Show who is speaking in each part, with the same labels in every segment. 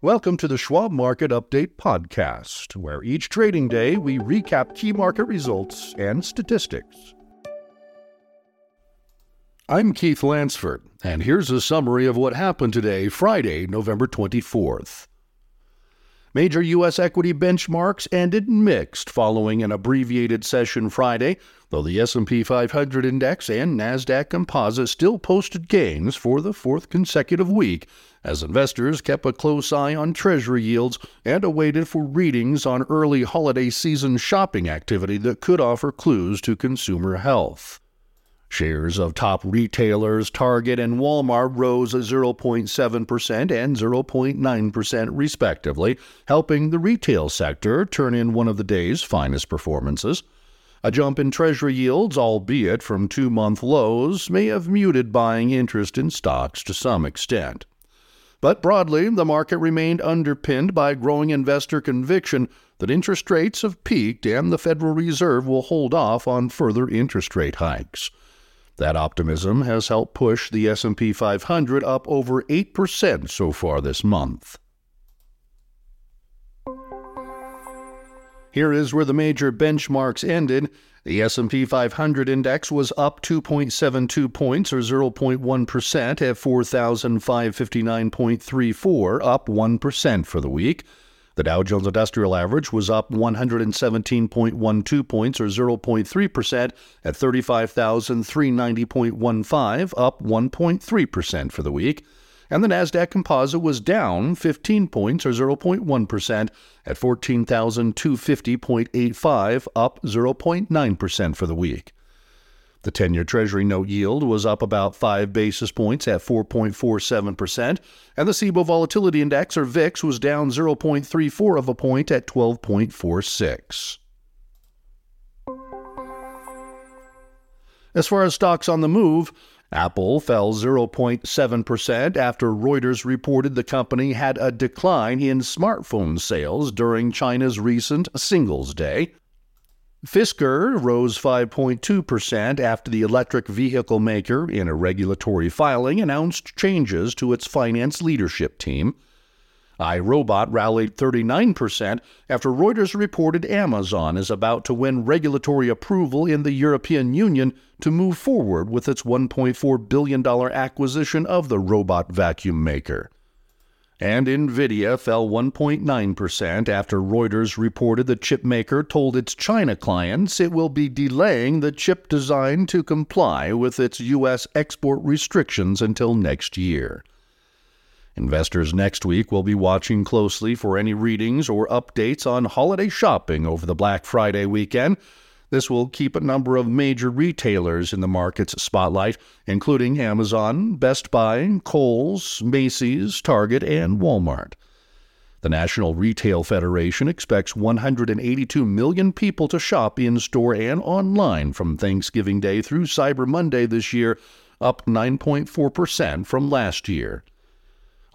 Speaker 1: Welcome to the Schwab Market Update podcast, where each trading day we recap key market results and statistics. I'm Keith Lansford, and here's a summary of what happened today, Friday, November 24th. Major U.S. equity benchmarks ended mixed following an abbreviated session Friday, though the S&P 500 index and Nasdaq Composite still posted gains for the fourth consecutive week as investors kept a close eye on treasury yields and awaited for readings on early holiday season shopping activity that could offer clues to consumer health. Shares of top retailers Target and Walmart rose 0.7% and 0.9% respectively, helping the retail sector turn in one of the day's finest performances. A jump in Treasury yields, albeit from two month lows, may have muted buying interest in stocks to some extent. But broadly, the market remained underpinned by growing investor conviction that interest rates have peaked and the Federal Reserve will hold off on further interest rate hikes. That optimism has helped push the S&P 500 up over 8% so far this month. Here is where the major benchmarks ended. The S&P 500 index was up 2.72 points or 0.1% at 4559.34, up 1% for the week. The Dow Jones Industrial Average was up 117.12 points or 0.3% at 35,390.15, up 1.3% for the week. And the Nasdaq Composite was down 15 points or 0.1% at 14,250.85, up 0.9% for the week. The 10 year Treasury note yield was up about 5 basis points at 4.47%, and the Cboe Volatility Index, or VIX, was down 0.34 of a point at 12.46. As far as stocks on the move, Apple fell 0.7% after Reuters reported the company had a decline in smartphone sales during China's recent Singles Day. Fisker rose 5.2% after the electric vehicle maker, in a regulatory filing, announced changes to its finance leadership team. iRobot rallied 39% after Reuters reported Amazon is about to win regulatory approval in the European Union to move forward with its $1.4 billion acquisition of the robot vacuum maker and Nvidia fell 1.9% after Reuters reported the chipmaker told its China clients it will be delaying the chip design to comply with its U.S. export restrictions until next year. Investors next week will be watching closely for any readings or updates on holiday shopping over the Black Friday weekend this will keep a number of major retailers in the market's spotlight, including Amazon, Best Buy, Kohl's, Macy's, Target, and Walmart. The National Retail Federation expects 182 million people to shop in store and online from Thanksgiving Day through Cyber Monday this year, up 9.4% from last year.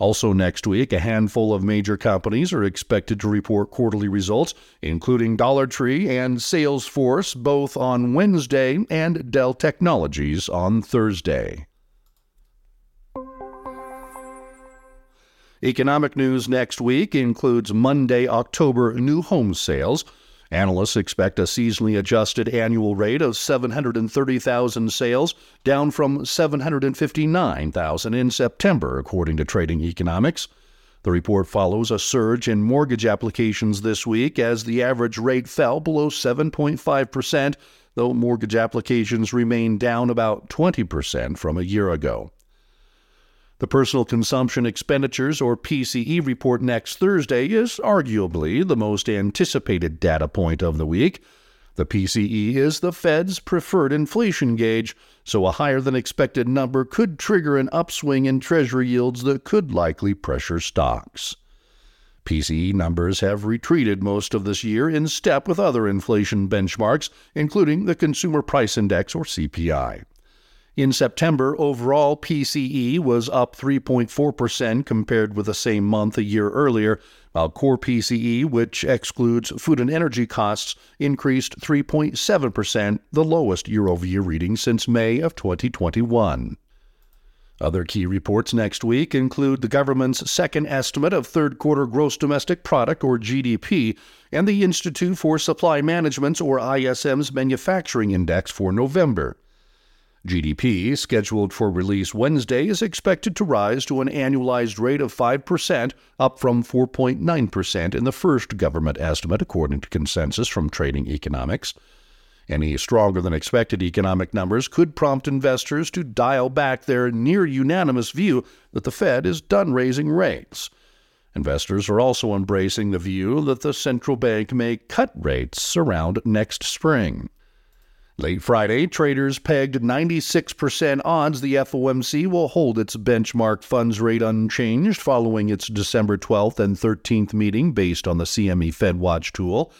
Speaker 1: Also, next week, a handful of major companies are expected to report quarterly results, including Dollar Tree and Salesforce, both on Wednesday, and Dell Technologies on Thursday. Economic news next week includes Monday, October new home sales Analysts expect a seasonally adjusted annual rate of 730,000 sales, down from 759,000 in September, according to Trading Economics. The report follows a surge in mortgage applications this week as the average rate fell below 7.5%, though mortgage applications remain down about 20% from a year ago. The Personal Consumption Expenditures, or PCE, report next Thursday is arguably the most anticipated data point of the week. The PCE is the Fed's preferred inflation gauge, so a higher than expected number could trigger an upswing in Treasury yields that could likely pressure stocks. PCE numbers have retreated most of this year in step with other inflation benchmarks, including the Consumer Price Index or CPI. In September, overall PCE was up 3.4% compared with the same month a year earlier, while core PCE, which excludes food and energy costs, increased 3.7%, the lowest year over year reading since May of 2021. Other key reports next week include the government's second estimate of third quarter gross domestic product or GDP and the Institute for Supply Management's or ISM's manufacturing index for November. GDP, scheduled for release Wednesday, is expected to rise to an annualized rate of 5%, up from 4.9% in the first government estimate, according to consensus from Trading Economics. Any stronger than expected economic numbers could prompt investors to dial back their near unanimous view that the Fed is done raising rates. Investors are also embracing the view that the central bank may cut rates around next spring. Late Friday, traders pegged 96% odds the FOMC will hold its benchmark funds rate unchanged following its December 12th and 13th meeting based on the CME FedWatch tool.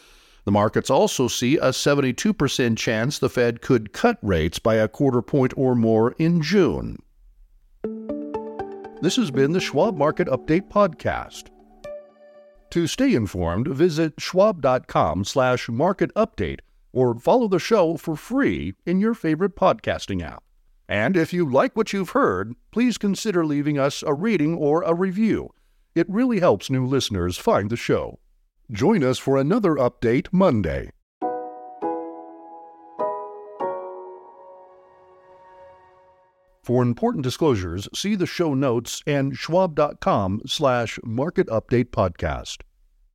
Speaker 1: The markets also see a 72% chance the Fed could cut rates by a quarter point or more in June. This has been the Schwab Market Update podcast. To stay informed, visit schwab.com/marketupdate or follow the show for free in your favorite podcasting app. And if you like what you've heard, please consider leaving us a rating or a review. It really helps new listeners find the show. Join us for another update Monday. For important disclosures, see the show notes and schwab.com slash market update podcast.